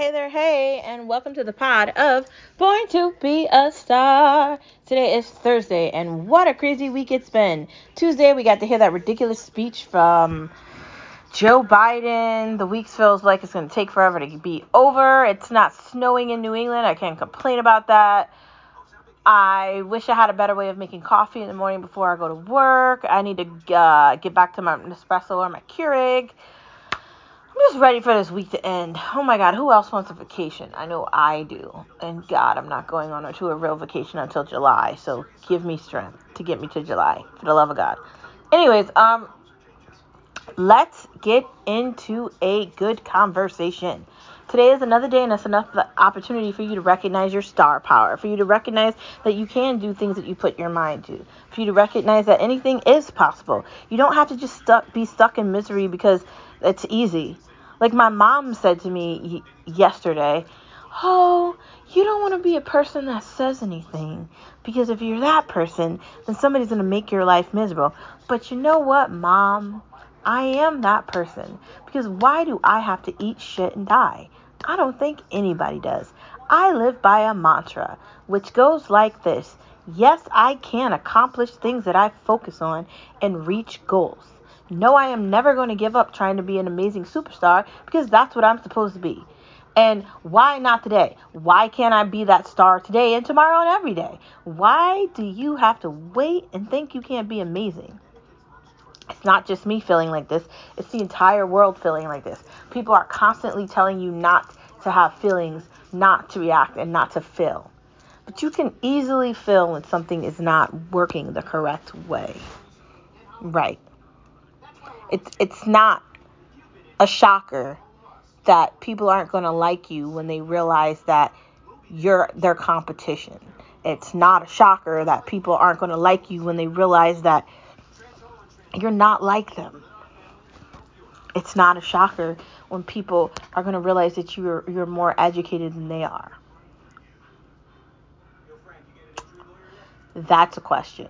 Hey there, hey, and welcome to the pod of Born to Be a Star. Today is Thursday, and what a crazy week it's been. Tuesday, we got to hear that ridiculous speech from Joe Biden. The week feels like it's going to take forever to be over. It's not snowing in New England. I can't complain about that. I wish I had a better way of making coffee in the morning before I go to work. I need to uh, get back to my Nespresso or my Keurig. Just ready for this week to end. Oh my God, who else wants a vacation? I know I do. And God, I'm not going on to a real vacation until July. So give me strength to get me to July, for the love of God. Anyways, um, let's get into a good conversation. Today is another day, and it's enough opportunity for you to recognize your star power, for you to recognize that you can do things that you put your mind to, for you to recognize that anything is possible. You don't have to just stuck, be stuck in misery because it's easy. Like my mom said to me yesterday, Oh, you don't want to be a person that says anything because if you're that person, then somebody's going to make your life miserable. But you know what, mom? I am that person because why do I have to eat shit and die? I don't think anybody does. I live by a mantra which goes like this Yes, I can accomplish things that I focus on and reach goals. No, I am never going to give up trying to be an amazing superstar because that's what I'm supposed to be. And why not today? Why can't I be that star today and tomorrow and every day? Why do you have to wait and think you can't be amazing? It's not just me feeling like this, it's the entire world feeling like this. People are constantly telling you not to have feelings, not to react, and not to feel. But you can easily feel when something is not working the correct way. Right. It's it's not a shocker that people aren't going to like you when they realize that you're their competition. It's not a shocker that people aren't going to like you when they realize that you're not like them. It's not a shocker when people are going to realize that you're you're more educated than they are. That's a question.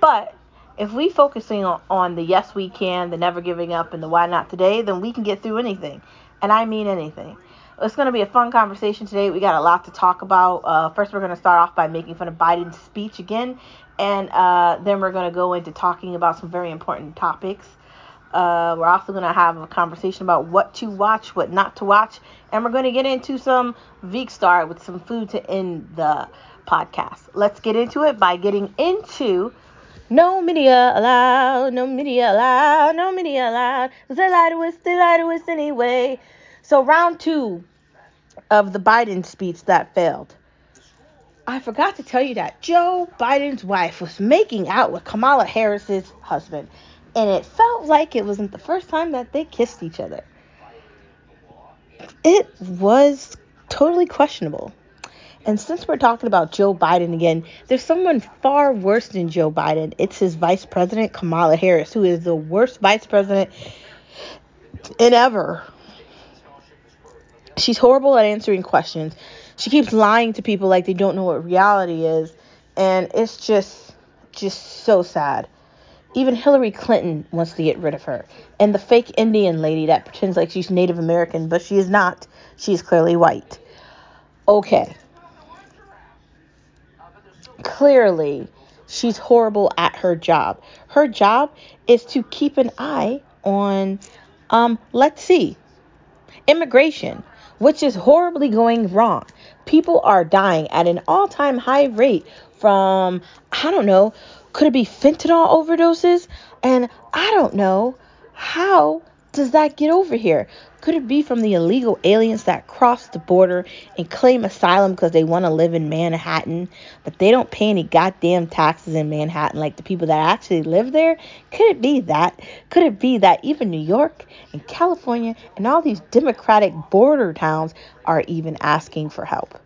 But if we focusing on, the yes we can, the never giving up, and the why not today, then we can get through anything. And I mean anything. It's going to be a fun conversation today. We got a lot to talk about. Uh, first, we're going to start off by making fun of Biden's speech again, and uh, then we're going to go into talking about some very important topics. Uh, we're also going to have a conversation about what to watch, what not to watch, and we're going to get into some Veekstar with some food to end the podcast. Let's get into it by getting into no media allowed, no media allowed, no media allowed. They lie to us, they lie to us anyway. So round two of the Biden speech that failed. I forgot to tell you that Joe Biden's wife was making out with Kamala Harris's husband, and it felt like it wasn't the first time that they kissed each other. It was totally questionable. And since we're talking about Joe Biden again, there's someone far worse than Joe Biden. It's his vice president, Kamala Harris, who is the worst vice president in ever. She's horrible at answering questions. She keeps lying to people like they don't know what reality is, and it's just just so sad. Even Hillary Clinton wants to get rid of her. And the fake Indian lady that pretends like she's Native American, but she is not. She is clearly white. Okay clearly she's horrible at her job. Her job is to keep an eye on, um, let's see, immigration, which is horribly going wrong. People are dying at an all time high rate from, I don't know, could it be fentanyl overdoses? And I don't know how does that get over here? Could it be from the illegal aliens that cross the border and claim asylum because they want to live in Manhattan, but they don't pay any goddamn taxes in Manhattan like the people that actually live there? Could it be that? Could it be that even New York and California and all these democratic border towns are even asking for help?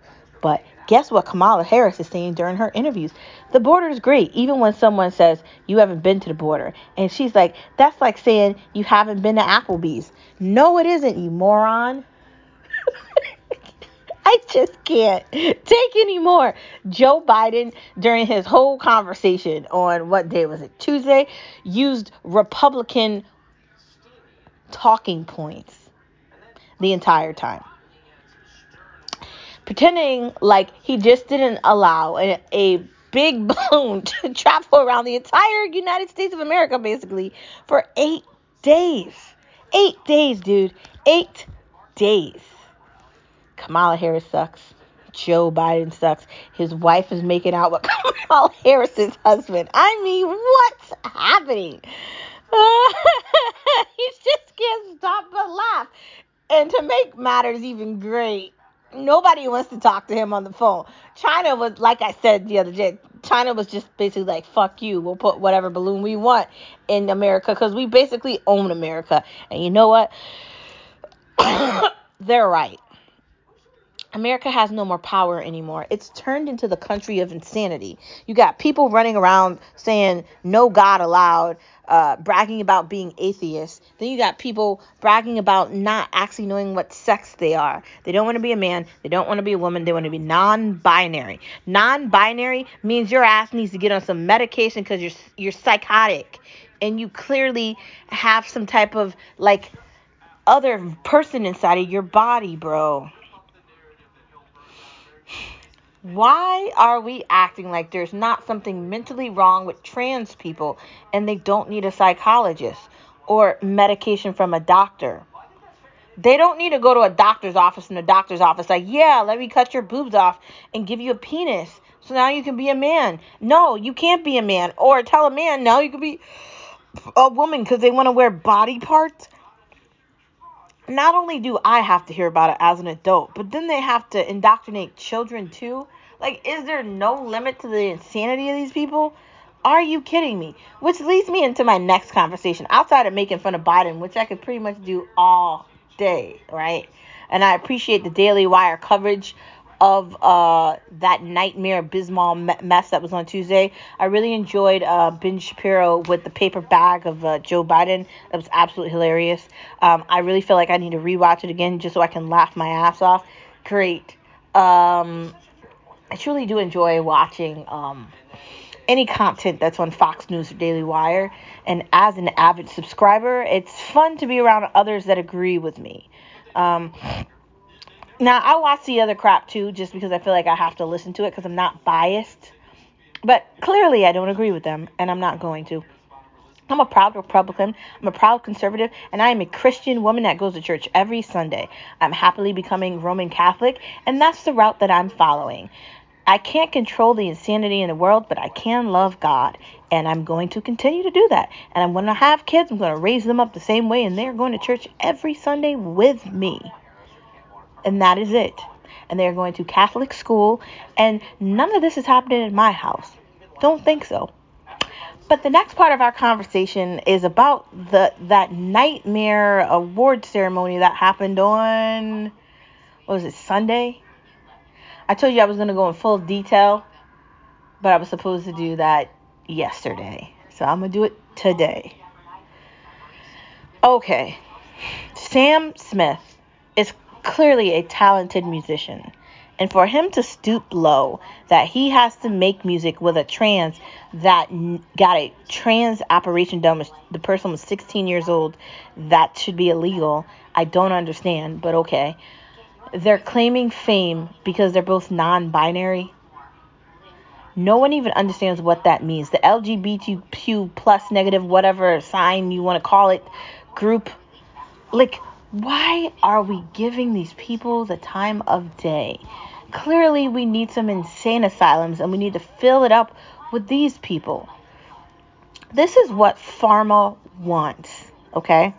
But guess what Kamala Harris is saying during her interviews? The border is great, even when someone says you haven't been to the border. And she's like, that's like saying you haven't been to Applebee's. No, it isn't, you moron. I just can't take anymore. Joe Biden, during his whole conversation on what day was it? Tuesday, used Republican talking points the entire time. Pretending like he just didn't allow a, a big balloon to travel around the entire United States of America, basically, for eight days. Eight days, dude. Eight days. Kamala Harris sucks. Joe Biden sucks. His wife is making out with Kamala Harris's husband. I mean, what's happening? he just can't stop but laugh. And to make matters even great, nobody wants to talk to him on the phone. China was, like I said the other day, China was just basically like, fuck you. We'll put whatever balloon we want in America because we basically own America. And you know what? They're right. America has no more power anymore. It's turned into the country of insanity. You got people running around saying no God allowed, uh, bragging about being atheists. Then you got people bragging about not actually knowing what sex they are. They don't want to be a man. They don't want to be a woman. They want to be non-binary. Non-binary means your ass needs to get on some medication because you're you're psychotic, and you clearly have some type of like other person inside of your body, bro. Why are we acting like there's not something mentally wrong with trans people and they don't need a psychologist or medication from a doctor? They don't need to go to a doctor's office and a doctor's office like, yeah, let me cut your boobs off and give you a penis so now you can be a man. No, you can't be a man. Or tell a man, no, you can be a woman because they want to wear body parts. Not only do I have to hear about it as an adult, but then they have to indoctrinate children too. Like, is there no limit to the insanity of these people? Are you kidding me? Which leads me into my next conversation outside of making fun of Biden, which I could pretty much do all day, right? And I appreciate the Daily Wire coverage of uh, that nightmare Bismol mess that was on Tuesday. I really enjoyed uh, Ben Shapiro with the paper bag of uh, Joe Biden. That was absolutely hilarious. Um, I really feel like I need to rewatch it again just so I can laugh my ass off. Great. Um, I truly do enjoy watching um, any content that's on Fox News or Daily Wire. And as an avid subscriber, it's fun to be around others that agree with me. Um, now, I watch the other crap too, just because I feel like I have to listen to it because I'm not biased. But clearly, I don't agree with them, and I'm not going to. I'm a proud Republican. I'm a proud conservative, and I am a Christian woman that goes to church every Sunday. I'm happily becoming Roman Catholic, and that's the route that I'm following. I can't control the insanity in the world, but I can love God, and I'm going to continue to do that. And I'm going to have kids, I'm going to raise them up the same way, and they're going to church every Sunday with me. And that is it. And they're going to Catholic school, and none of this is happening in my house. Don't think so. But the next part of our conversation is about the that nightmare award ceremony that happened on what was it Sunday? I told you I was going to go in full detail, but I was supposed to do that yesterday. So I'm going to do it today. Okay. Sam Smith is clearly a talented musician. And for him to stoop low, that he has to make music with a trans that got a trans operation done, the person was 16 years old, that should be illegal. I don't understand, but okay. They're claiming fame because they're both non binary. No one even understands what that means. The LGBTQ plus negative, whatever sign you want to call it, group. Like, why are we giving these people the time of day? Clearly, we need some insane asylums and we need to fill it up with these people. This is what pharma wants, okay?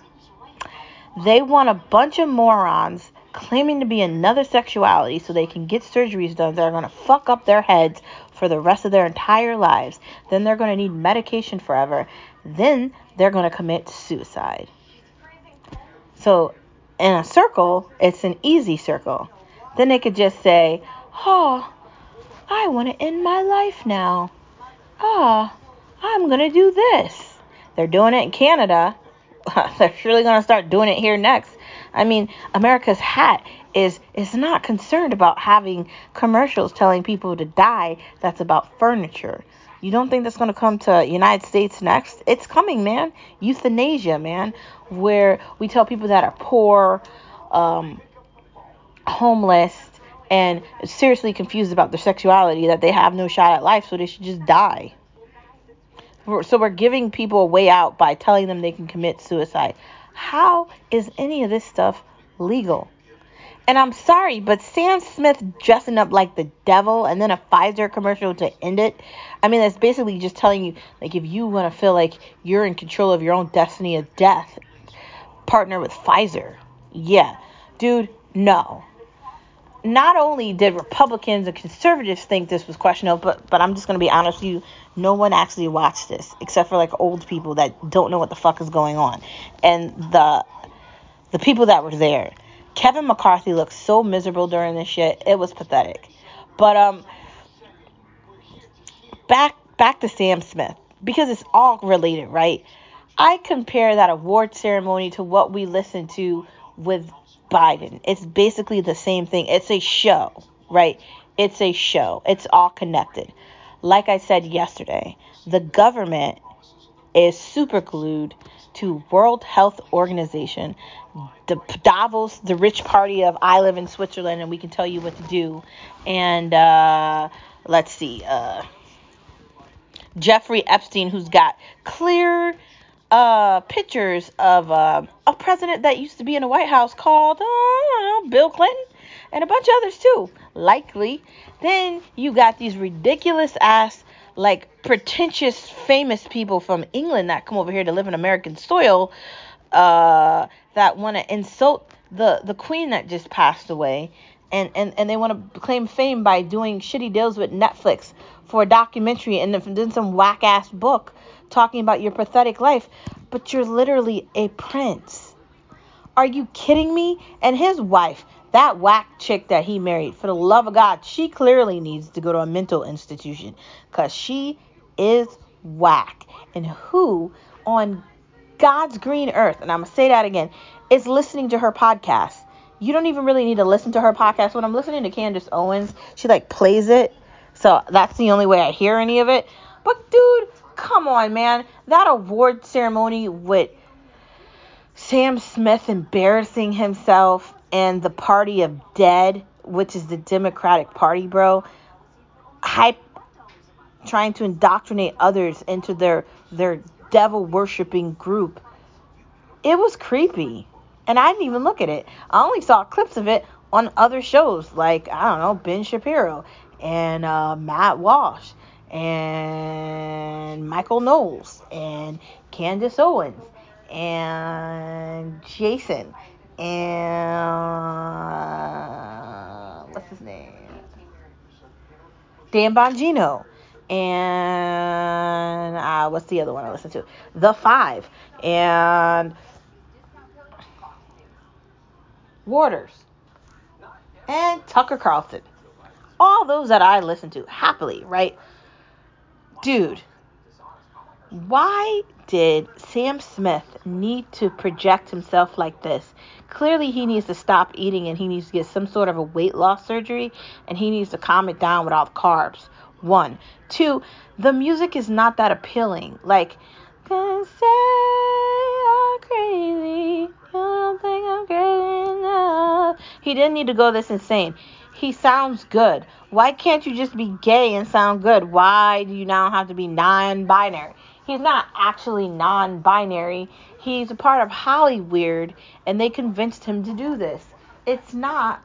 They want a bunch of morons claiming to be another sexuality so they can get surgeries done that are going to fuck up their heads for the rest of their entire lives. Then they're going to need medication forever. Then they're going to commit suicide. So, in a circle, it's an easy circle. Then they could just say, Oh, I want to end my life now. Oh, I'm going to do this. They're doing it in Canada. They're surely going to start doing it here next. I mean, America's hat is is not concerned about having commercials telling people to die that's about furniture. You don't think that's going to come to United States next? It's coming, man. Euthanasia, man, where we tell people that are poor, um, homeless, and seriously confused about their sexuality that they have no shot at life, so they should just die. So we're giving people a way out by telling them they can commit suicide. How is any of this stuff legal? And I'm sorry, but Sam Smith dressing up like the devil and then a Pfizer commercial to end it. I mean, that's basically just telling you, like, if you want to feel like you're in control of your own destiny of death, partner with Pfizer. Yeah. Dude, no. Not only did Republicans and conservatives think this was questionable, but but I'm just gonna be honest with you, no one actually watched this except for like old people that don't know what the fuck is going on. And the the people that were there Kevin McCarthy looked so miserable during this shit. It was pathetic. But um back back to Sam Smith because it's all related, right? I compare that award ceremony to what we listened to with Biden. It's basically the same thing. It's a show, right? It's a show. It's all connected. Like I said yesterday, the government is super glued to World Health Organization, the Davos, the rich party of I live in Switzerland and we can tell you what to do, and uh, let's see, uh, Jeffrey Epstein, who's got clear uh, pictures of uh, a president that used to be in the White House called uh, Bill Clinton and a bunch of others too, likely. Then you got these ridiculous ass like pretentious famous people from England that come over here to live in American soil uh, that want to insult the the queen that just passed away. And and, and they want to claim fame by doing shitty deals with Netflix for a documentary and then some whack ass book talking about your pathetic life. But you're literally a prince. Are you kidding me? And his wife that whack chick that he married, for the love of God, she clearly needs to go to a mental institution because she is whack. And who on God's green earth, and I'm going to say that again, is listening to her podcast? You don't even really need to listen to her podcast. When I'm listening to Candace Owens, she like plays it. So that's the only way I hear any of it. But dude, come on, man. That award ceremony with Sam Smith embarrassing himself and the party of dead, which is the Democratic Party, bro, hype trying to indoctrinate others into their their devil worshiping group. It was creepy. And I didn't even look at it. I only saw clips of it on other shows like, I don't know, Ben Shapiro and uh, Matt Walsh and Michael Knowles and Candace Owens and Jason and what's his name? Dan Bongino. And uh, what's the other one I listened to? The Five. And Watters. And Tucker Carlson. All those that I listen to happily, right? Dude, why did Sam Smith need to project himself like this? Clearly, he needs to stop eating and he needs to get some sort of a weight loss surgery and he needs to calm it down with all the carbs. One. Two, the music is not that appealing. Like, they say I'm crazy. You don't think I'm crazy enough. He didn't need to go this insane. He sounds good. Why can't you just be gay and sound good? Why do you now have to be non binary? He's not actually non binary. He's a part of Hollyweird, and they convinced him to do this. It's not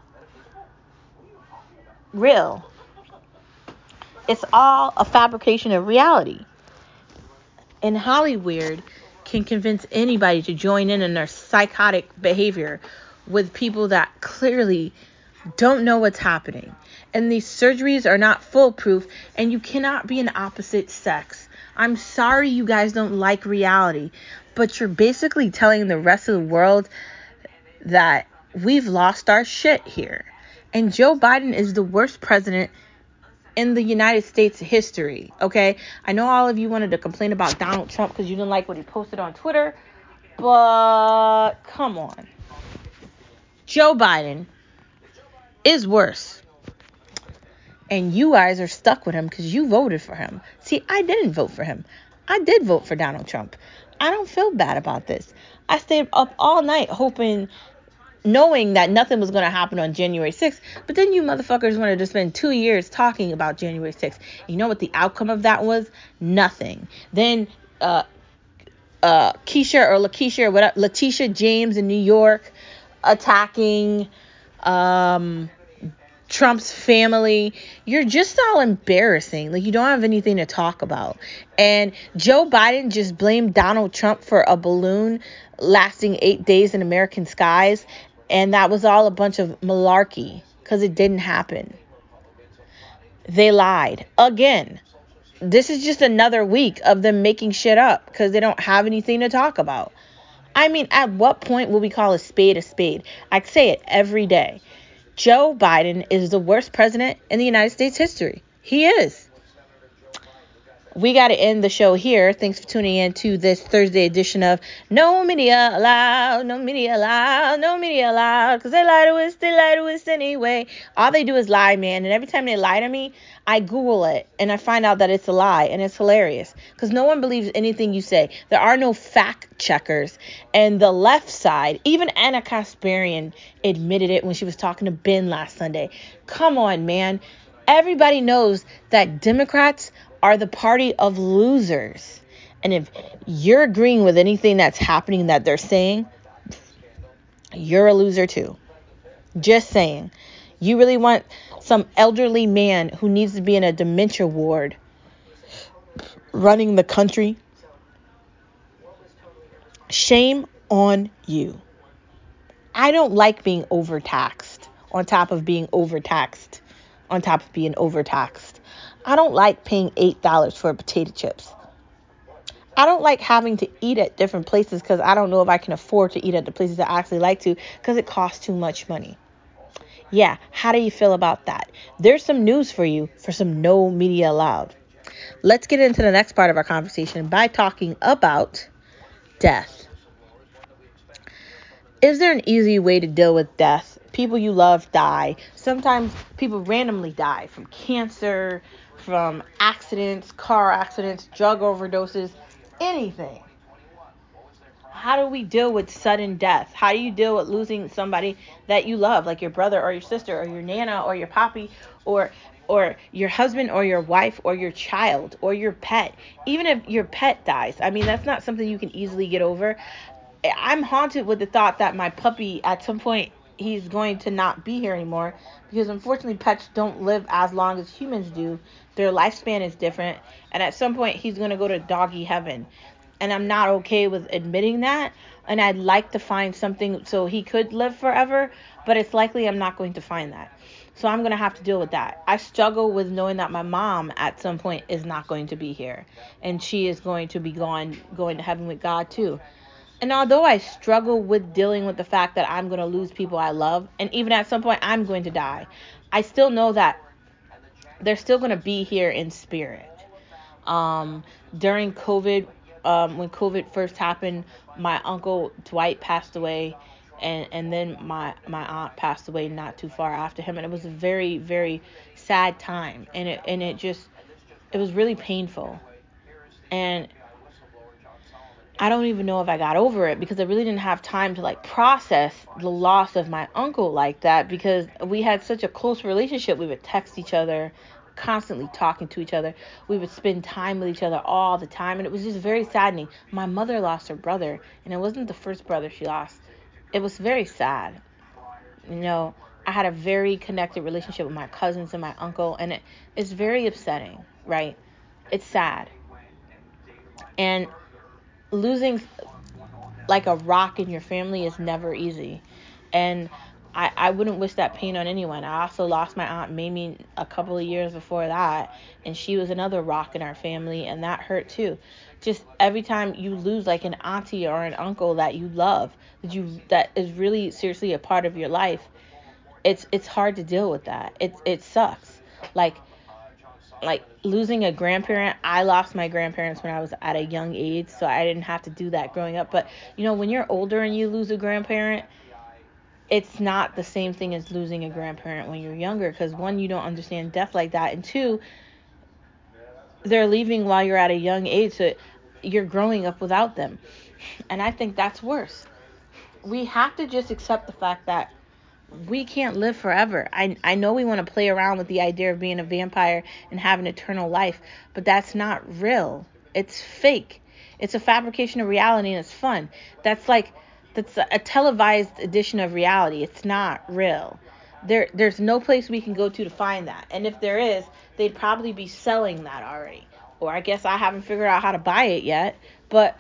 real. It's all a fabrication of reality. And Hollyweird can convince anybody to join in in their psychotic behavior with people that clearly don't know what's happening. And these surgeries are not foolproof, and you cannot be an opposite sex. I'm sorry you guys don't like reality, but you're basically telling the rest of the world that we've lost our shit here. And Joe Biden is the worst president in the United States history, okay? I know all of you wanted to complain about Donald Trump because you didn't like what he posted on Twitter, but come on. Joe Biden is worse. And you guys are stuck with him because you voted for him. See, I didn't vote for him. I did vote for Donald Trump. I don't feel bad about this. I stayed up all night hoping knowing that nothing was going to happen on January 6th. But then you motherfuckers wanted to spend two years talking about January 6th. You know what the outcome of that was? Nothing. Then uh, uh, Keisha or Lakeisha or whatever, Letitia James in New York attacking um, Trump's family. You're just all embarrassing. Like you don't have anything to talk about. And Joe Biden just blamed Donald Trump for a balloon lasting eight days in American skies. And that was all a bunch of malarkey because it didn't happen. They lied again. This is just another week of them making shit up because they don't have anything to talk about. I mean, at what point will we call a spade a spade? I say it every day. Joe Biden is the worst president in the United States history. He is we got to end the show here. Thanks for tuning in to this Thursday edition of No Media Allowed, No Media Allowed, No Media Allowed, because they lie to us, they lie to us anyway. All they do is lie, man. And every time they lie to me, I Google it and I find out that it's a lie, and it's hilarious because no one believes anything you say. There are no fact checkers. And the left side, even Ana Kasparian admitted it when she was talking to Ben last Sunday. Come on, man. Everybody knows that Democrats are the party of losers. And if you're agreeing with anything that's happening that they're saying, you're a loser too. Just saying. You really want some elderly man who needs to be in a dementia ward running the country? Shame on you. I don't like being overtaxed on top of being overtaxed on top of being overtaxed. I don't like paying $8 for potato chips. I don't like having to eat at different places because I don't know if I can afford to eat at the places I actually like to because it costs too much money. Yeah, how do you feel about that? There's some news for you for some no media allowed. Let's get into the next part of our conversation by talking about death. Is there an easy way to deal with death? People you love die. Sometimes people randomly die from cancer, from accidents, car accidents, drug overdoses, anything. How do we deal with sudden death? How do you deal with losing somebody that you love, like your brother or your sister or your nana or your poppy or or your husband or your wife or your child or your pet? Even if your pet dies, I mean that's not something you can easily get over. I'm haunted with the thought that my puppy at some point he's going to not be here anymore because unfortunately pets don't live as long as humans do. Their lifespan is different and at some point he's going to go to doggy heaven. And I'm not okay with admitting that and I'd like to find something so he could live forever, but it's likely I'm not going to find that. So I'm going to have to deal with that. I struggle with knowing that my mom at some point is not going to be here and she is going to be gone going to heaven with God too. And although I struggle with dealing with the fact that I'm going to lose people I love, and even at some point I'm going to die, I still know that they're still going to be here in spirit. Um, during COVID, um, when COVID first happened, my uncle Dwight passed away, and and then my my aunt passed away not too far after him, and it was a very very sad time, and it and it just it was really painful, and I don't even know if I got over it because I really didn't have time to like process the loss of my uncle like that because we had such a close relationship. We would text each other, constantly talking to each other. We would spend time with each other all the time and it was just very saddening. My mother lost her brother and it wasn't the first brother she lost. It was very sad. You know, I had a very connected relationship with my cousins and my uncle and it, it's very upsetting, right? It's sad. And losing like a rock in your family is never easy. And I, I wouldn't wish that pain on anyone. I also lost my aunt Mamie a couple of years before that, and she was another rock in our family, and that hurt too. Just every time you lose like an auntie or an uncle that you love, that you that is really seriously a part of your life, it's it's hard to deal with that. It it sucks. Like like losing a grandparent i lost my grandparents when i was at a young age so i didn't have to do that growing up but you know when you're older and you lose a grandparent it's not the same thing as losing a grandparent when you're younger because one you don't understand death like that and two they're leaving while you're at a young age so you're growing up without them and i think that's worse we have to just accept the fact that we can't live forever. I I know we want to play around with the idea of being a vampire and having eternal life, but that's not real. It's fake. It's a fabrication of reality and it's fun. That's like that's a televised edition of reality. It's not real. There there's no place we can go to to find that. And if there is, they'd probably be selling that already. Or I guess I haven't figured out how to buy it yet, but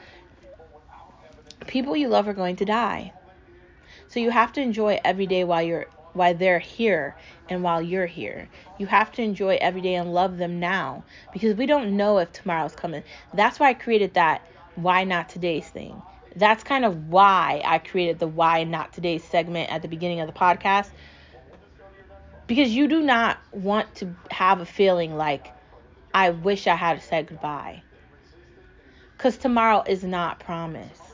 people you love are going to die. So you have to enjoy every day while you're while they're here and while you're here. You have to enjoy every day and love them now because we don't know if tomorrow's coming. That's why I created that why not today's thing. That's kind of why I created the why not today segment at the beginning of the podcast. Because you do not want to have a feeling like I wish I had said goodbye. Cuz tomorrow is not promised.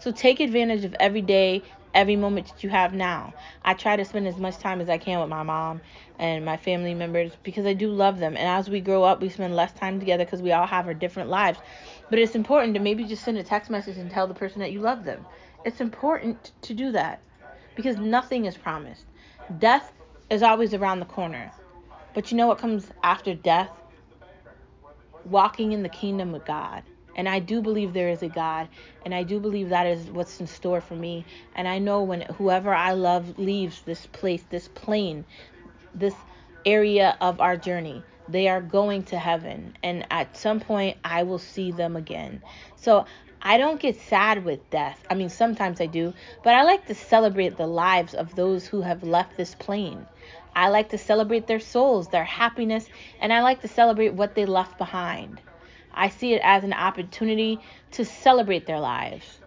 So take advantage of every day, every moment that you have now. I try to spend as much time as I can with my mom and my family members because I do love them. And as we grow up, we spend less time together because we all have our different lives. But it's important to maybe just send a text message and tell the person that you love them. It's important to do that because nothing is promised. Death is always around the corner. But you know what comes after death? Walking in the kingdom of God. And I do believe there is a God, and I do believe that is what's in store for me. And I know when whoever I love leaves this place, this plane, this area of our journey, they are going to heaven. And at some point, I will see them again. So I don't get sad with death. I mean, sometimes I do, but I like to celebrate the lives of those who have left this plane. I like to celebrate their souls, their happiness, and I like to celebrate what they left behind. I see it as an opportunity to celebrate their lives,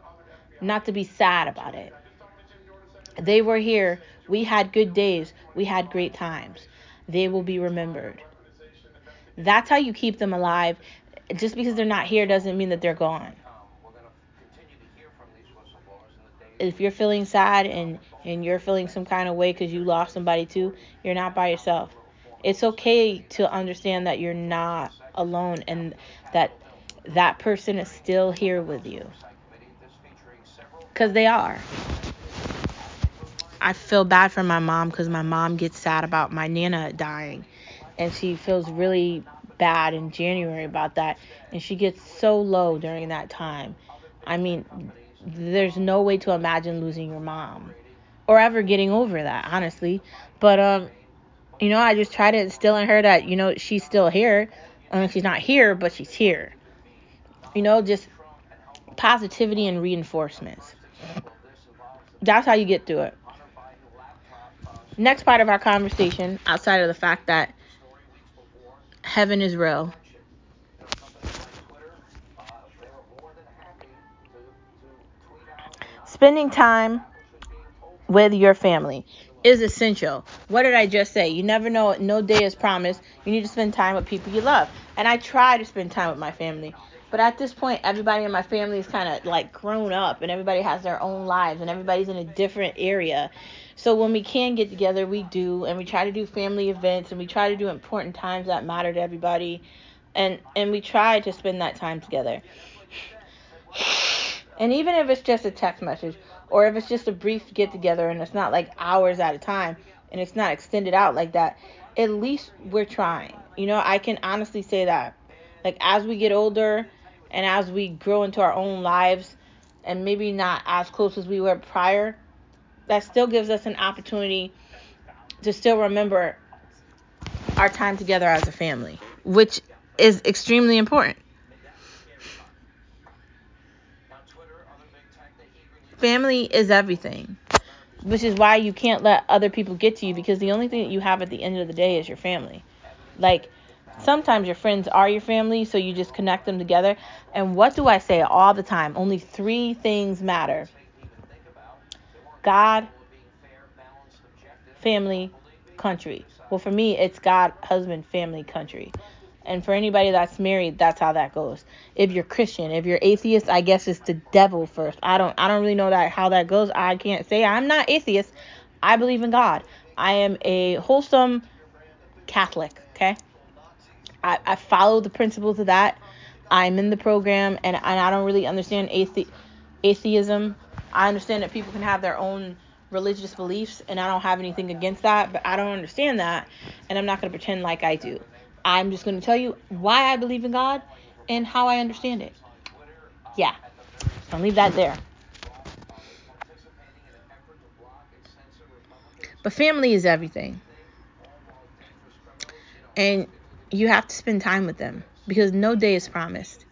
not to be sad about it. They were here. We had good days. We had great times. They will be remembered. That's how you keep them alive. Just because they're not here doesn't mean that they're gone. If you're feeling sad and, and you're feeling some kind of way because you lost somebody too, you're not by yourself. It's okay to understand that you're not alone and that that person is still here with you. Because they are. I feel bad for my mom because my mom gets sad about my Nana dying. And she feels really bad in January about that. And she gets so low during that time. I mean, there's no way to imagine losing your mom or ever getting over that, honestly. But, um, you know, I just try to instill in her that, you know, she's still here. I mean, she's not here, but she's here. You know, just positivity and reinforcements. That's how you get through it. Next part of our conversation, outside of the fact that heaven is real. Spending time with your family is essential. What did I just say? You never know, no day is promised. You need to spend time with people you love. And I try to spend time with my family. But at this point, everybody in my family is kind of like grown up and everybody has their own lives and everybody's in a different area. So when we can get together, we do and we try to do family events and we try to do important times that matter to everybody. And and we try to spend that time together. And even if it's just a text message or if it's just a brief get together and it's not like hours at a time and it's not extended out like that, at least we're trying. You know, I can honestly say that. Like as we get older and as we grow into our own lives and maybe not as close as we were prior, that still gives us an opportunity to still remember our time together as a family, which is extremely important. Family is everything, which is why you can't let other people get to you because the only thing that you have at the end of the day is your family. Like, sometimes your friends are your family, so you just connect them together. And what do I say all the time? Only three things matter God, family, country. Well, for me, it's God, husband, family, country. And for anybody that's married, that's how that goes. If you're Christian, if you're atheist, I guess it's the devil first. I don't I don't really know that how that goes. I can't say I'm not atheist. I believe in God. I am a wholesome Catholic, okay? I, I follow the principles of that. I'm in the program and, and I don't really understand athe- atheism. I understand that people can have their own religious beliefs, and I don't have anything against that, but I don't understand that, and I'm not going to pretend like I do. I'm just going to tell you why I believe in God and how I understand it. Yeah. I'll leave that there. But family is everything. And you have to spend time with them because no day is promised.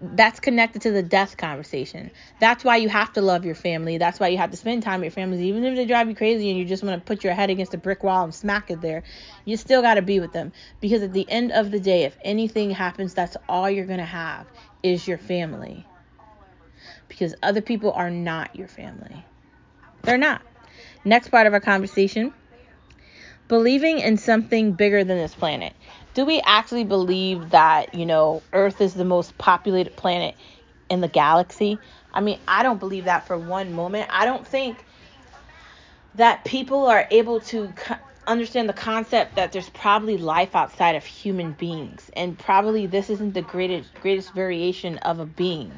That's connected to the death conversation. That's why you have to love your family. That's why you have to spend time with your family. Even if they drive you crazy and you just want to put your head against a brick wall and smack it there, you still got to be with them. Because at the end of the day, if anything happens, that's all you're going to have is your family. Because other people are not your family. They're not. Next part of our conversation believing in something bigger than this planet. Do we actually believe that, you know, Earth is the most populated planet in the galaxy? I mean, I don't believe that for one moment. I don't think that people are able to co- understand the concept that there's probably life outside of human beings and probably this isn't the greatest greatest variation of a being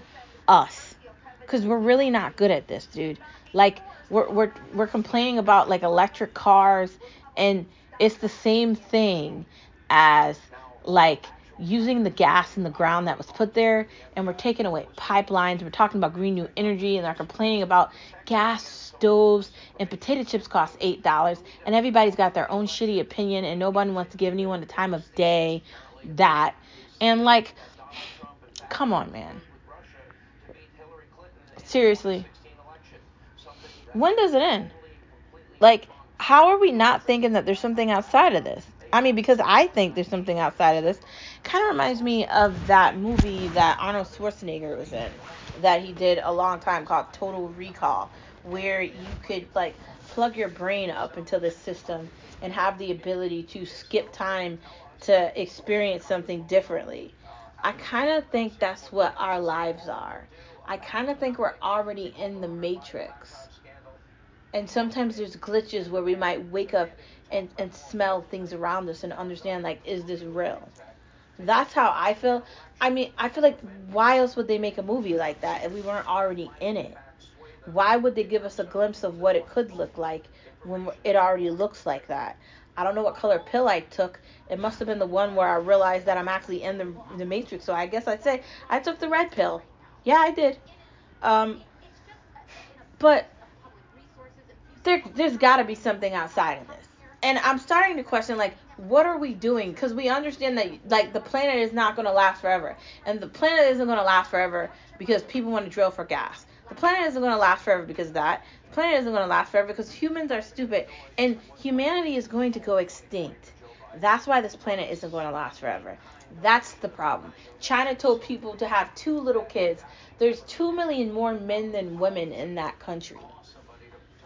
us because we're really not good at this dude like we're, we're we're complaining about like electric cars and it's the same thing as like using the gas in the ground that was put there and we're taking away pipelines we're talking about green new energy and they're complaining about gas stoves and potato chips cost eight dollars and everybody's got their own shitty opinion and nobody wants to give anyone the time of day that. And like come on man. Seriously. When does it end? Like how are we not thinking that there's something outside of this? I mean, because I think there's something outside of this. Kind of reminds me of that movie that Arnold Schwarzenegger was in, that he did a long time called Total Recall, where you could like plug your brain up into this system and have the ability to skip time to experience something differently. I kind of think that's what our lives are. I kind of think we're already in the matrix and sometimes there's glitches where we might wake up and, and smell things around us and understand like is this real? That's how i feel. I mean i feel like why else would they make a movie like that if we weren't already in it? Why would they give us a glimpse of what it could look like when it already looks like that? I don't know what color pill i took. It must have been the one where i realized that i'm actually in the, the matrix so i guess i'd say i took the red pill. Yeah i did. Um but there, there's got to be something outside of this. And I'm starting to question, like, what are we doing? Because we understand that, like, the planet is not going to last forever. And the planet isn't going to last forever because people want to drill for gas. The planet isn't going to last forever because of that. The planet isn't going to last forever because humans are stupid. And humanity is going to go extinct. That's why this planet isn't going to last forever. That's the problem. China told people to have two little kids. There's 2 million more men than women in that country.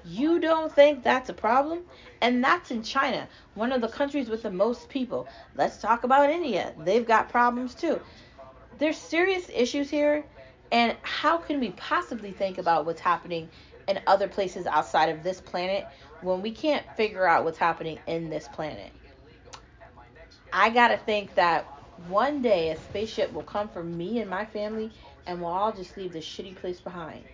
You don't think that's a problem? And that's in China, one of the countries with the most people. Let's talk about India. They've got problems too. There's serious issues here, and how can we possibly think about what's happening in other places outside of this planet when we can't figure out what's happening in this planet? I gotta think that one day a spaceship will come for me and my family, and we'll all just leave this shitty place behind.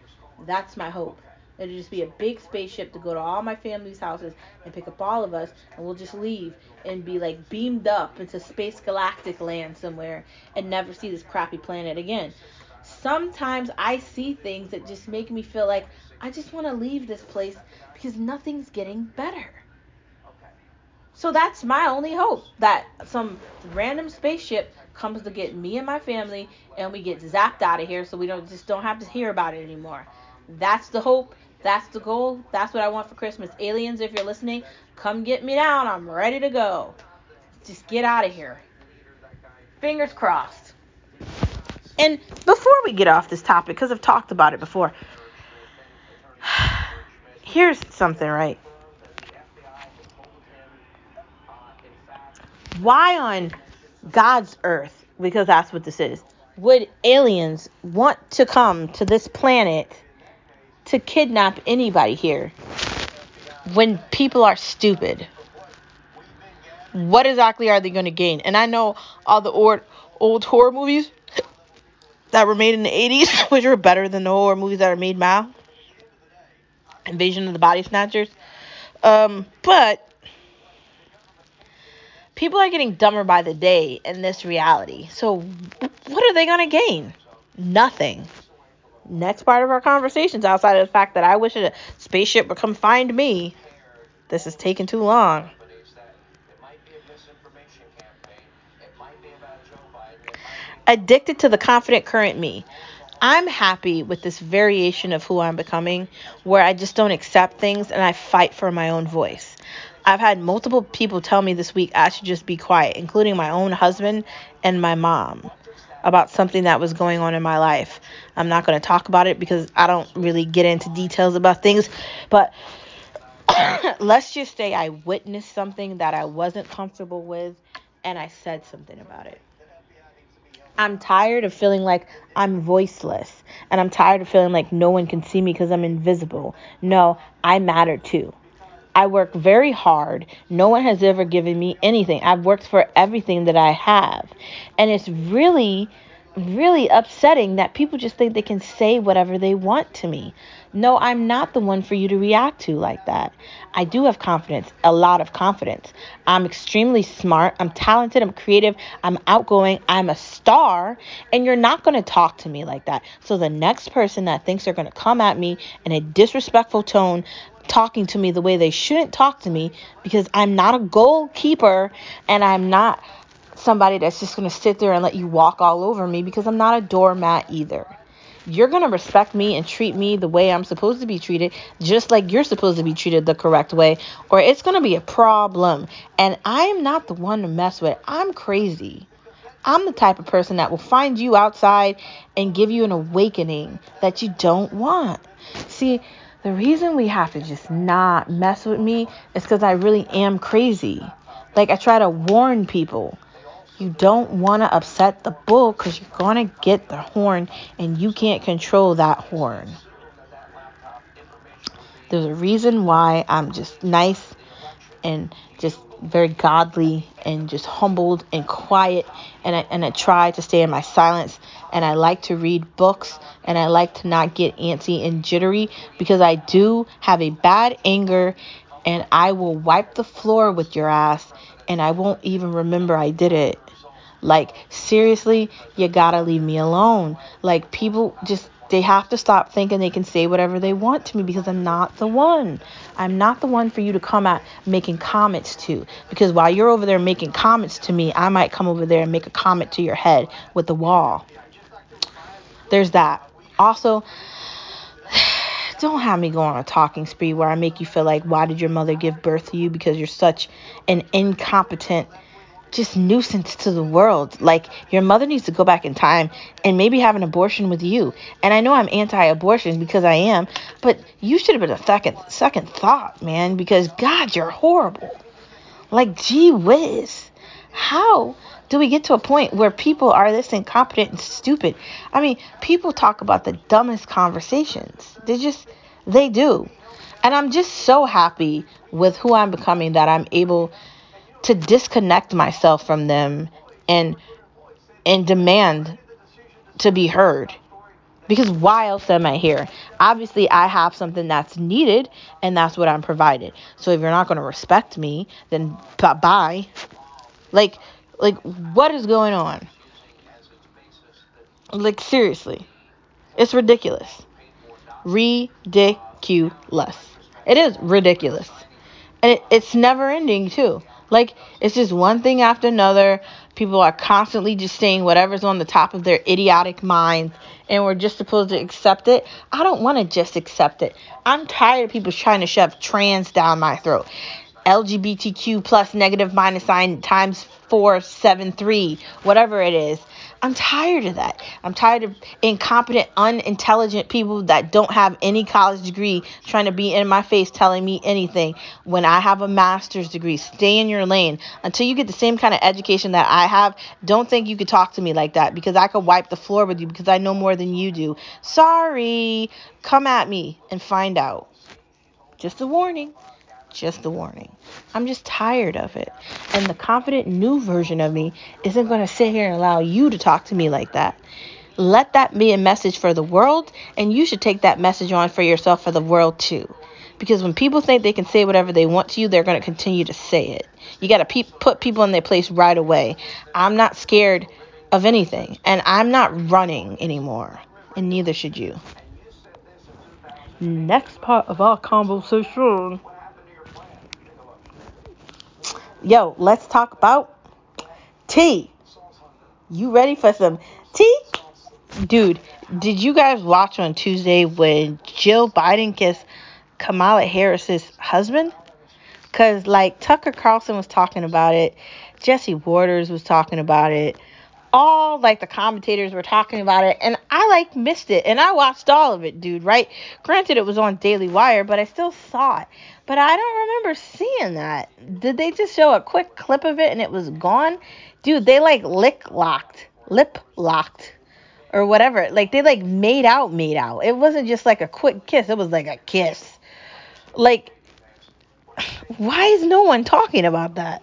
That's my hope. It'll just be a big spaceship to go to all my family's houses and pick up all of us, and we'll just leave and be like beamed up into space galactic land somewhere and never see this crappy planet again. Sometimes I see things that just make me feel like I just want to leave this place because nothing's getting better. So that's my only hope that some random spaceship comes to get me and my family and we get zapped out of here so we don't just don't have to hear about it anymore. That's the hope that's the goal. That's what I want for Christmas. Aliens, if you're listening, come get me down. I'm ready to go. Just get out of here. Fingers crossed. And before we get off this topic, because I've talked about it before, here's something, right? Why on God's earth, because that's what this is, would aliens want to come to this planet? To kidnap anybody here when people are stupid. What exactly are they going to gain? And I know all the old, old horror movies that were made in the 80s, which are better than the horror movies that are made now. Invasion of the Body Snatchers. Um, but people are getting dumber by the day in this reality. So what are they gonna gain? Nothing. Next part of our conversations, outside of the fact that I wish a spaceship would come find me. This is taking too long. Addicted to the confident current me. I'm happy with this variation of who I'm becoming, where I just don't accept things and I fight for my own voice. I've had multiple people tell me this week I should just be quiet, including my own husband and my mom, about something that was going on in my life. I'm not going to talk about it because I don't really get into details about things, but let's just say I witnessed something that I wasn't comfortable with and I said something about it. I'm tired of feeling like I'm voiceless. And I'm tired of feeling like no one can see me because I'm invisible. No, I matter too. I work very hard. No one has ever given me anything. I've worked for everything that I have. And it's really, really upsetting that people just think they can say whatever they want to me. No, I'm not the one for you to react to like that. I do have confidence, a lot of confidence. I'm extremely smart. I'm talented. I'm creative. I'm outgoing. I'm a star. And you're not going to talk to me like that. So the next person that thinks they're going to come at me in a disrespectful tone, talking to me the way they shouldn't talk to me, because I'm not a goalkeeper and I'm not somebody that's just going to sit there and let you walk all over me because I'm not a doormat either you're going to respect me and treat me the way I'm supposed to be treated, just like you're supposed to be treated the correct way, or it's going to be a problem. And I'm not the one to mess with. I'm crazy. I'm the type of person that will find you outside and give you an awakening that you don't want. See, the reason we have to just not mess with me is because I really am crazy. Like, I try to warn people you don't want to upset the bull because you're going to get the horn and you can't control that horn. There's a reason why I'm just nice and just very godly and just humbled and quiet and I, and I try to stay in my silence and I like to read books and I like to not get antsy and jittery because I do have a bad anger and I will wipe the floor with your ass and I won't even remember I did it. Like, seriously, you gotta leave me alone. Like, people just, they have to stop thinking they can say whatever they want to me because I'm not the one. I'm not the one for you to come at making comments to. Because while you're over there making comments to me, I might come over there and make a comment to your head with the wall. There's that. Also, don't have me go on a talking spree where I make you feel like, why did your mother give birth to you? Because you're such an incompetent just nuisance to the world. Like your mother needs to go back in time and maybe have an abortion with you. And I know I'm anti-abortion because I am, but you should have been a second second thought, man, because God, you're horrible. Like gee whiz. How do we get to a point where people are this incompetent and stupid? I mean, people talk about the dumbest conversations. They just they do. And I'm just so happy with who I'm becoming that I'm able to disconnect myself from them and and demand to be heard because why else am I here? Obviously, I have something that's needed, and that's what I'm provided. So if you're not going to respect me, then bye. Like, like what is going on? Like seriously, it's ridiculous. Ridiculous. It is ridiculous, and it, it's never ending too. Like it's just one thing after another. People are constantly just saying whatever's on the top of their idiotic minds and we're just supposed to accept it. I don't want to just accept it. I'm tired of people trying to shove trans down my throat. LGBTQ plus negative minus sign times 473, whatever it is. I'm tired of that. I'm tired of incompetent, unintelligent people that don't have any college degree trying to be in my face telling me anything when I have a master's degree. Stay in your lane. Until you get the same kind of education that I have, don't think you could talk to me like that because I could wipe the floor with you because I know more than you do. Sorry. Come at me and find out. Just a warning. Just a warning. I'm just tired of it. And the confident new version of me isn't going to sit here and allow you to talk to me like that. Let that be a message for the world, and you should take that message on for yourself for the world too. Because when people think they can say whatever they want to you, they're going to continue to say it. You got to pe- put people in their place right away. I'm not scared of anything, and I'm not running anymore, and neither should you. Next part of our conversation. Yo, let's talk about tea. You ready for some tea? Dude, did you guys watch on Tuesday when Jill Biden kissed Kamala Harris's husband? Cause like Tucker Carlson was talking about it, Jesse Watters was talking about it, all like the commentators were talking about it, and I like missed it, and I watched all of it, dude. Right? Granted, it was on Daily Wire, but I still saw it. But I don't remember seeing that. Did they just show a quick clip of it and it was gone? Dude, they like lick locked, lip locked or whatever. Like they like made out, made out. It wasn't just like a quick kiss. It was like a kiss. Like, why is no one talking about that?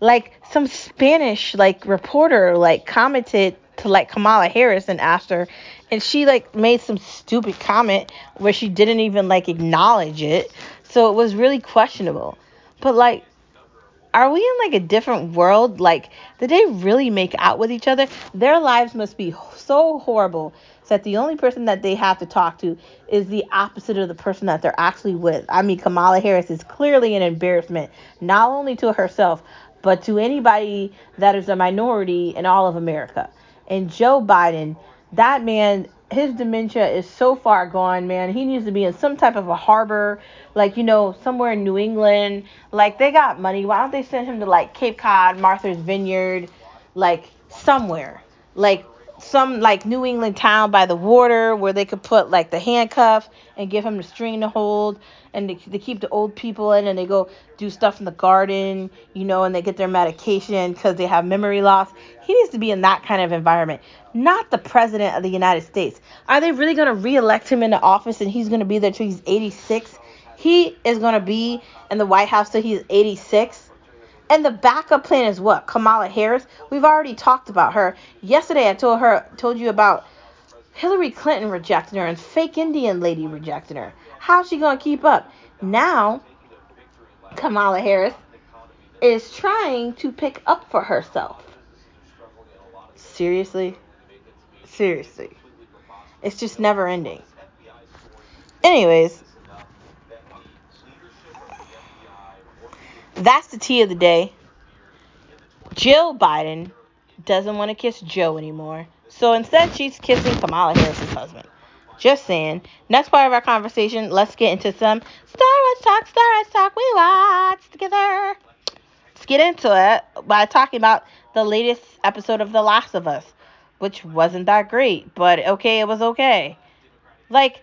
Like some Spanish like reporter like commented to like Kamala Harris and asked her, and she like made some stupid comment where she didn't even like acknowledge it. So it was really questionable. But like are we in like a different world? Like, did they really make out with each other? Their lives must be so horrible that the only person that they have to talk to is the opposite of the person that they're actually with. I mean, Kamala Harris is clearly an embarrassment, not only to herself, but to anybody that is a minority in all of America. And Joe Biden, that man his dementia is so far gone, man. He needs to be in some type of a harbor, like you know, somewhere in New England. Like they got money. Why don't they send him to like Cape Cod, Martha's Vineyard, like somewhere, like some like New England town by the water where they could put like the handcuff and give him the string to hold and they, they keep the old people in and they go do stuff in the garden, you know, and they get their medication because they have memory loss. He needs to be in that kind of environment, not the president of the United States. Are they really going to reelect him into office and he's going to be there till he's 86? He is going to be in the White House till he's 86 and the backup plan is what? Kamala Harris. We've already talked about her. Yesterday I told her told you about Hillary Clinton rejecting her and fake Indian lady rejecting her. How's she gonna keep up? Now Kamala Harris is trying to pick up for herself. Seriously? Seriously. It's just never ending. Anyways, That's the tea of the day. Jill Biden doesn't want to kiss Joe anymore. So instead, she's kissing Kamala Harris's husband. Just saying. Next part of our conversation, let's get into some Star Wars talk, Star Wars talk we watch together. Let's get into it by talking about the latest episode of The Last of Us, which wasn't that great, but okay, it was okay. Like,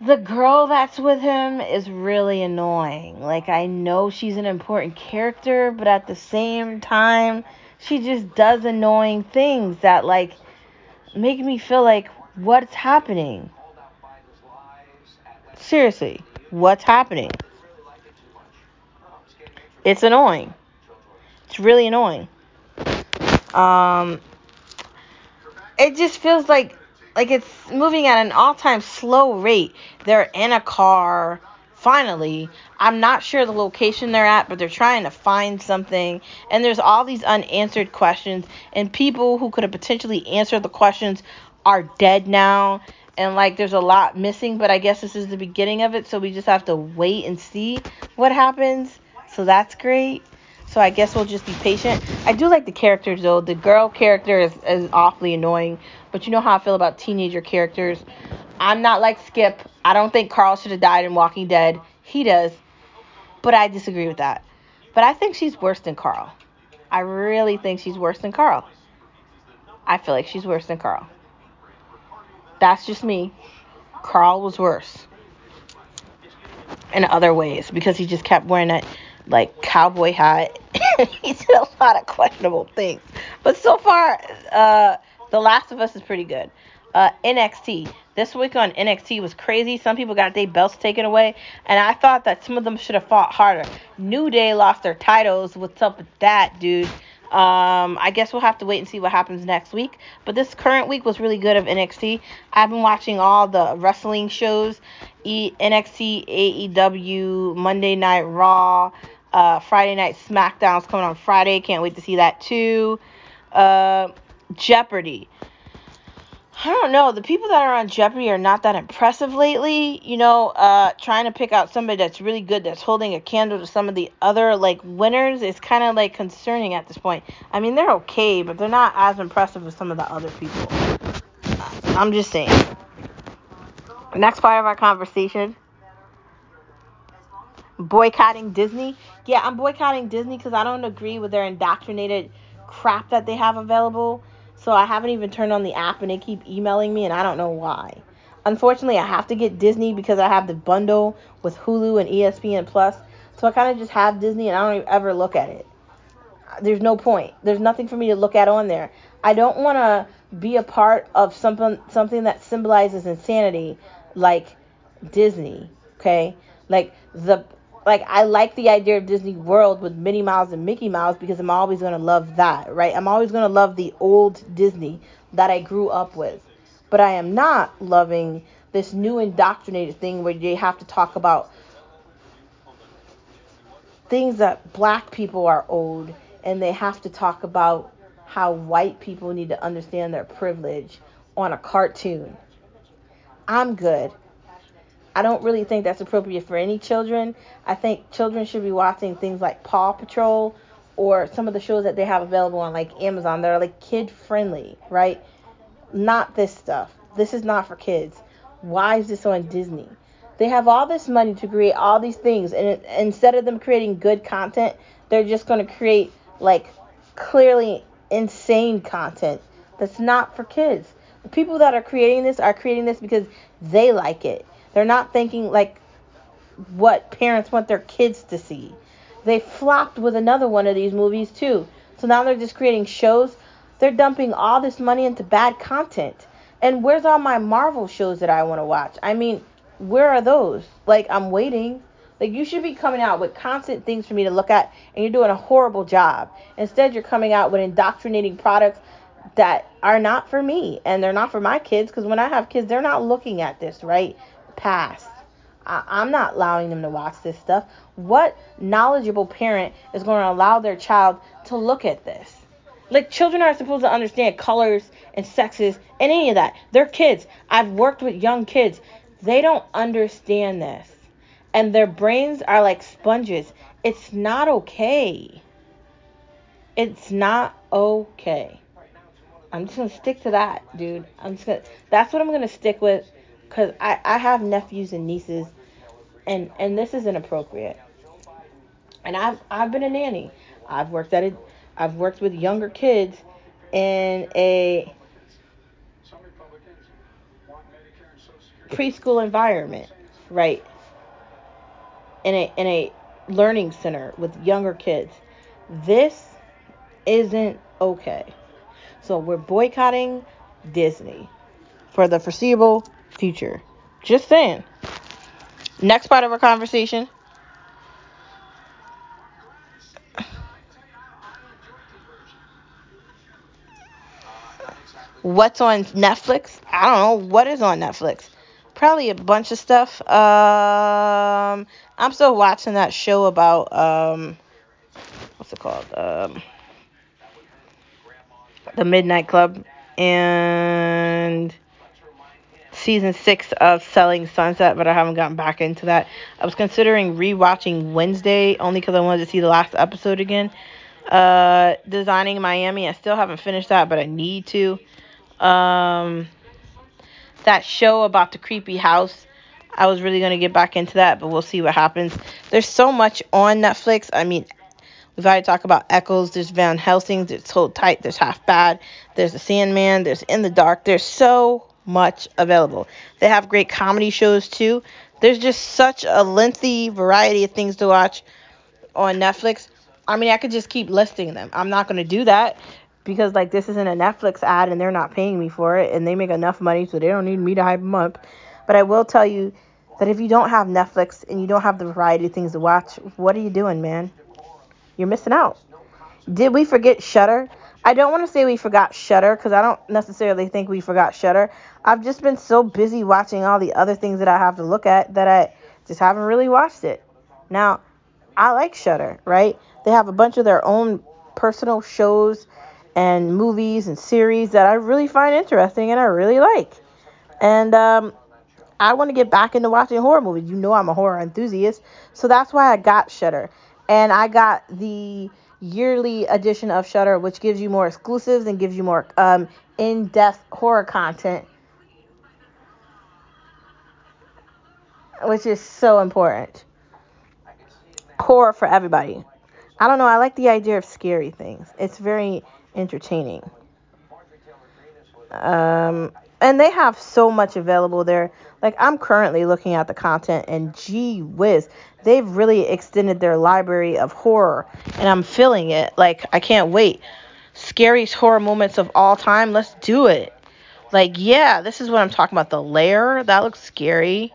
the girl that's with him is really annoying. Like, I know she's an important character, but at the same time, she just does annoying things that, like, make me feel like, what's happening? Seriously, what's happening? It's annoying. It's really annoying. Um, it just feels like like it's moving at an all-time slow rate. They're in a car. Finally, I'm not sure the location they're at, but they're trying to find something. And there's all these unanswered questions, and people who could have potentially answered the questions are dead now. And like there's a lot missing, but I guess this is the beginning of it, so we just have to wait and see what happens. So that's great. So I guess we'll just be patient. I do like the characters though. The girl character is, is awfully annoying, but you know how I feel about teenager characters. I'm not like Skip. I don't think Carl should have died in Walking Dead. He does. But I disagree with that. But I think she's worse than Carl. I really think she's worse than Carl. I feel like she's worse than Carl. That's just me. Carl was worse in other ways because he just kept wearing that like cowboy hat. he did a lot of questionable things. But so far, uh, The Last of Us is pretty good. Uh, NXT. This week on NXT was crazy. Some people got their belts taken away, and I thought that some of them should have fought harder. New Day lost their titles. What's up with that, dude? Um, I guess we'll have to wait and see what happens next week. But this current week was really good of NXT. I've been watching all the wrestling shows, e- NXT, AEW, Monday Night Raw, uh, Friday Night SmackDown's coming on Friday. Can't wait to see that too. Uh, Jeopardy. I don't know. The people that are on Jeopardy are not that impressive lately. You know, uh, trying to pick out somebody that's really good that's holding a candle to some of the other like winners is kind of like concerning at this point. I mean, they're okay, but they're not as impressive as some of the other people. I'm just saying. Next part of our conversation boycotting Disney. Yeah, I'm boycotting Disney because I don't agree with their indoctrinated crap that they have available. So I haven't even turned on the app and they keep emailing me and I don't know why. Unfortunately, I have to get Disney because I have the bundle with Hulu and ESPN Plus. So I kind of just have Disney and I don't ever look at it. There's no point. There's nothing for me to look at on there. I don't want to be a part of something something that symbolizes insanity like Disney, okay? Like the like I like the idea of Disney World with Minnie Mouse and Mickey Mouse because I'm always gonna love that, right? I'm always gonna love the old Disney that I grew up with. But I am not loving this new indoctrinated thing where they have to talk about things that black people are owed and they have to talk about how white people need to understand their privilege on a cartoon. I'm good. I don't really think that's appropriate for any children. I think children should be watching things like Paw Patrol or some of the shows that they have available on like Amazon that are like kid friendly, right? Not this stuff. This is not for kids. Why is this on Disney? They have all this money to create all these things, and instead of them creating good content, they're just going to create like clearly insane content that's not for kids. The people that are creating this are creating this because they like it. They're not thinking like what parents want their kids to see. They flopped with another one of these movies too. So now they're just creating shows. They're dumping all this money into bad content. And where's all my Marvel shows that I want to watch? I mean, where are those? Like I'm waiting. Like you should be coming out with constant things for me to look at and you're doing a horrible job. Instead you're coming out with indoctrinating products that are not for me and they're not for my kids because when I have kids they're not looking at this, right? Past. I, am not allowing them to watch this stuff. What knowledgeable parent is going to allow their child to look at this? Like, children aren't supposed to understand colors and sexes and any of that. They're kids. I've worked with young kids. They don't understand this. And their brains are like sponges. It's not okay. It's not okay. I'm just gonna stick to that, dude. I'm just gonna. That's what I'm gonna stick with because I, I have nephews and nieces and and this is inappropriate. And I've I've been a nanny. I've worked at it I've worked with younger kids in a preschool environment right? In a in a learning center with younger kids. This isn't okay. So we're boycotting Disney for the foreseeable future. Just saying. Next part of our conversation. What's on Netflix? I don't know. What is on Netflix? Probably a bunch of stuff. Um, I'm still watching that show about um, what's it called? Um, the Midnight Club and season six of Selling Sunset, but I haven't gotten back into that. I was considering rewatching Wednesday only because I wanted to see the last episode again. Uh, Designing Miami, I still haven't finished that, but I need to. Um, that show about the creepy house, I was really gonna get back into that, but we'll see what happens. There's so much on Netflix. I mean, we've already talked about Echoes. There's Van Helsing. There's Hold Tight. There's Half Bad. There's The Sandman. There's In the Dark. There's so much available. They have great comedy shows too. There's just such a lengthy variety of things to watch on Netflix. I mean, I could just keep listing them. I'm not going to do that because like this isn't a Netflix ad and they're not paying me for it and they make enough money so they don't need me to hype them up. But I will tell you that if you don't have Netflix and you don't have the variety of things to watch, what are you doing, man? You're missing out. Did we forget Shudder? I don't want to say we forgot Shudder because I don't necessarily think we forgot Shudder. I've just been so busy watching all the other things that I have to look at that I just haven't really watched it. Now, I like Shudder, right? They have a bunch of their own personal shows and movies and series that I really find interesting and I really like. And um, I want to get back into watching horror movies. You know I'm a horror enthusiast, so that's why I got Shudder. And I got the yearly edition of Shudder, which gives you more exclusives and gives you more um, in-depth horror content, which is so important. Horror for everybody. I don't know. I like the idea of scary things. It's very entertaining. Um, and they have so much available there. Like I'm currently looking at the content, and gee whiz, they've really extended their library of horror, and I'm feeling it. Like I can't wait. Scariest horror moments of all time. Let's do it. Like yeah, this is what I'm talking about. The lair that looks scary.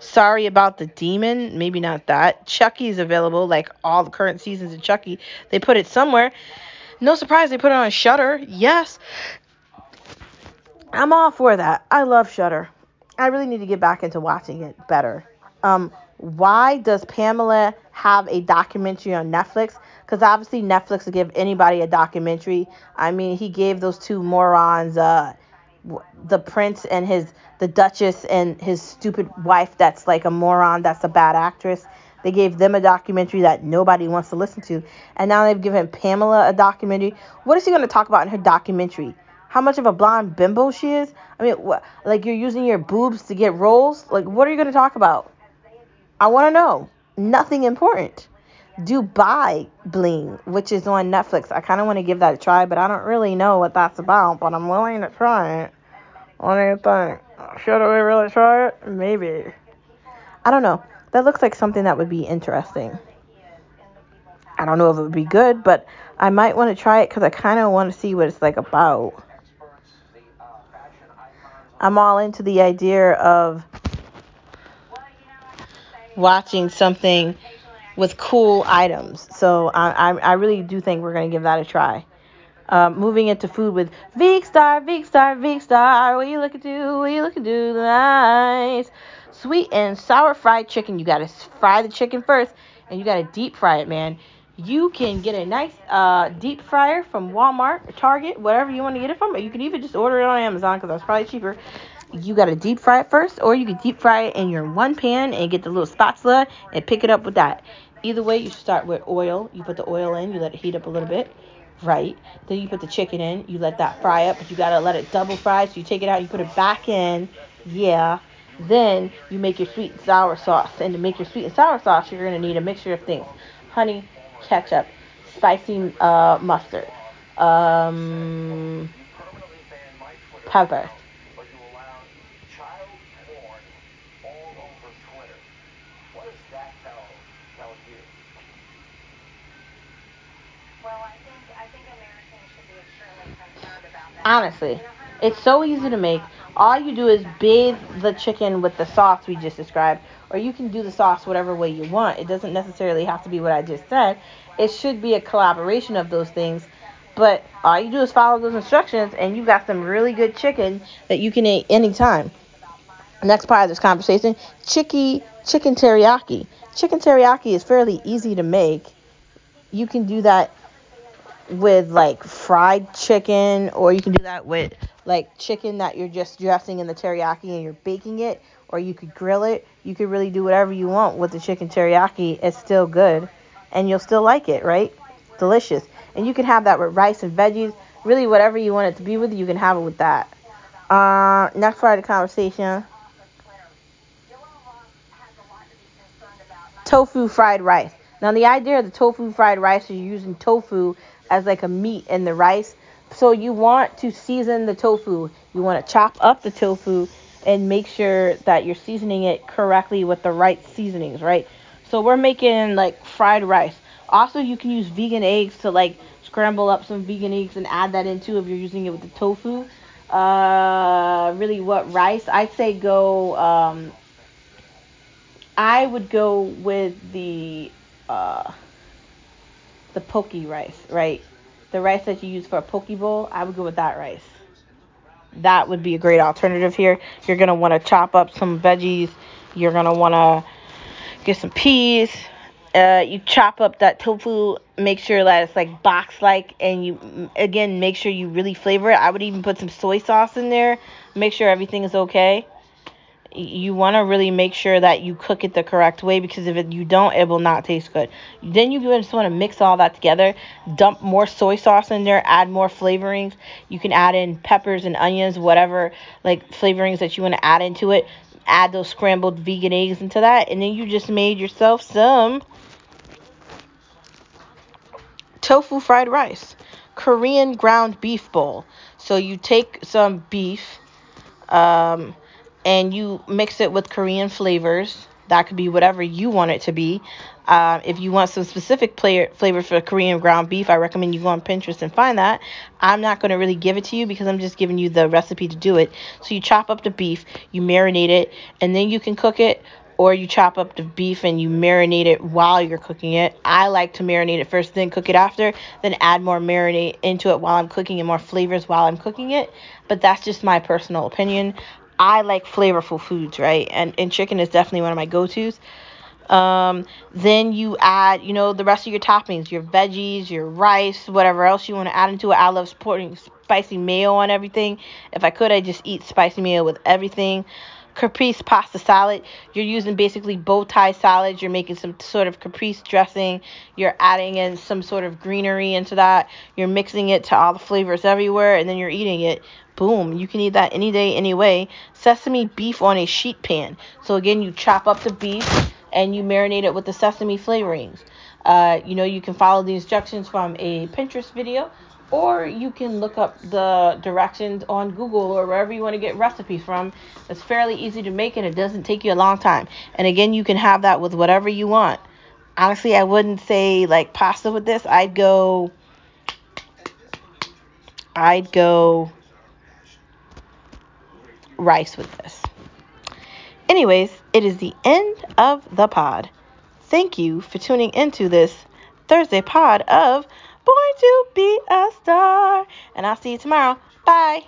Sorry about the demon. Maybe not that. Chucky's available. Like all the current seasons of Chucky, they put it somewhere. No surprise, they put it on Shudder. Yes, I'm all for that. I love Shudder. I really need to get back into watching it better. Um, why does Pamela have a documentary on Netflix? Because obviously Netflix will give anybody a documentary. I mean, he gave those two morons, uh, the prince and his, the duchess and his stupid wife. That's like a moron. That's a bad actress. They gave them a documentary that nobody wants to listen to, and now they've given Pamela a documentary. What is she going to talk about in her documentary? How much of a blonde bimbo she is. I mean, like you're using your boobs to get roles. Like, what are you going to talk about? I want to know. Nothing important. Dubai Bling, which is on Netflix. I kind of want to give that a try, but I don't really know what that's about. But I'm willing to try it. What do you think? Should we really try it? Maybe. I don't know. That looks like something that would be interesting. I don't know if it would be good, but I might want to try it because I kind of want to see what it's like about. I'm all into the idea of watching something with cool items. So I, I, I really do think we're going to give that a try. Um, moving into food with Veekstar, Veekstar, Veekstar. What are you looking to? What are you looking to? Nice. Sweet and sour fried chicken. You got to fry the chicken first and you got to deep fry it, man. You can get a nice uh, deep fryer from Walmart or Target, whatever you want to get it from. Or you can even just order it on Amazon because that's probably cheaper you got to deep fry it first, or you can deep fry it in your one pan and get the little spatula and pick it up with that. Either way, you start with oil. You put the oil in, you let it heat up a little bit, right? Then you put the chicken in, you let that fry up, but you got to let it double fry. So you take it out, you put it back in, yeah. Then you make your sweet and sour sauce. And to make your sweet and sour sauce, you're to need a mixture of things honey, ketchup, spicy uh, mustard, um, pepper. Honestly, it's so easy to make. All you do is bathe the chicken with the sauce we just described, or you can do the sauce whatever way you want. It doesn't necessarily have to be what I just said. It should be a collaboration of those things. But all you do is follow those instructions, and you got some really good chicken that you can eat anytime. Next part of this conversation, chicky chicken teriyaki. Chicken teriyaki is fairly easy to make. You can do that with like fried chicken, or you can do that with like chicken that you're just dressing in the teriyaki and you're baking it, or you could grill it. You could really do whatever you want with the chicken teriyaki. It's still good, and you'll still like it, right? Delicious. And you can have that with rice and veggies. Really, whatever you want it to be with, you can have it with that. Uh, next part of the conversation. Tofu fried rice. Now, the idea of the tofu fried rice is using tofu as like a meat in the rice. So you want to season the tofu. You want to chop up the tofu and make sure that you're seasoning it correctly with the right seasonings, right? So we're making like fried rice. Also, you can use vegan eggs to like scramble up some vegan eggs and add that into if you're using it with the tofu. Uh, really, what rice? I'd say go. Um, I would go with the uh, the poke rice, right? The rice that you use for a poke bowl, I would go with that rice. That would be a great alternative here. You're going to want to chop up some veggies. You're going to want to get some peas. Uh, you chop up that tofu, make sure that it's like box like, and you again make sure you really flavor it. I would even put some soy sauce in there, make sure everything is okay you want to really make sure that you cook it the correct way because if it, you don't, it will not taste good. Then you just want to mix all that together. Dump more soy sauce in there, add more flavorings. You can add in peppers and onions, whatever like flavorings that you want to add into it. Add those scrambled vegan eggs into that, and then you just made yourself some tofu fried rice, Korean ground beef bowl. So you take some beef. Um, and you mix it with Korean flavors. That could be whatever you want it to be. Uh, if you want some specific player, flavor for Korean ground beef, I recommend you go on Pinterest and find that. I'm not going to really give it to you because I'm just giving you the recipe to do it. So you chop up the beef, you marinate it, and then you can cook it. Or you chop up the beef and you marinate it while you're cooking it. I like to marinate it first, then cook it after, then add more marinade into it while I'm cooking and more flavors while I'm cooking it. But that's just my personal opinion. I like flavorful foods, right? And and chicken is definitely one of my go-tos. Um, then you add, you know, the rest of your toppings, your veggies, your rice, whatever else you want to add into it. I love supporting spicy mayo on everything. If I could, I just eat spicy mayo with everything caprese pasta salad. You're using basically bow tie salads. You're making some sort of caprese dressing. You're adding in some sort of greenery into that. You're mixing it to all the flavors everywhere, and then you're eating it. Boom. You can eat that any day, any way. Sesame beef on a sheet pan. So again, you chop up the beef and you marinate it with the sesame flavorings. Uh, you know, you can follow the instructions from a Pinterest video or you can look up the directions on Google or wherever you want to get recipes from. It's fairly easy to make and it doesn't take you a long time. And again, you can have that with whatever you want. Honestly, I wouldn't say like pasta with this. I'd go I'd go rice with this. Anyways, it is the end of the pod. Thank you for tuning into this Thursday pod of Born to be a star. And I'll see you tomorrow. Bye.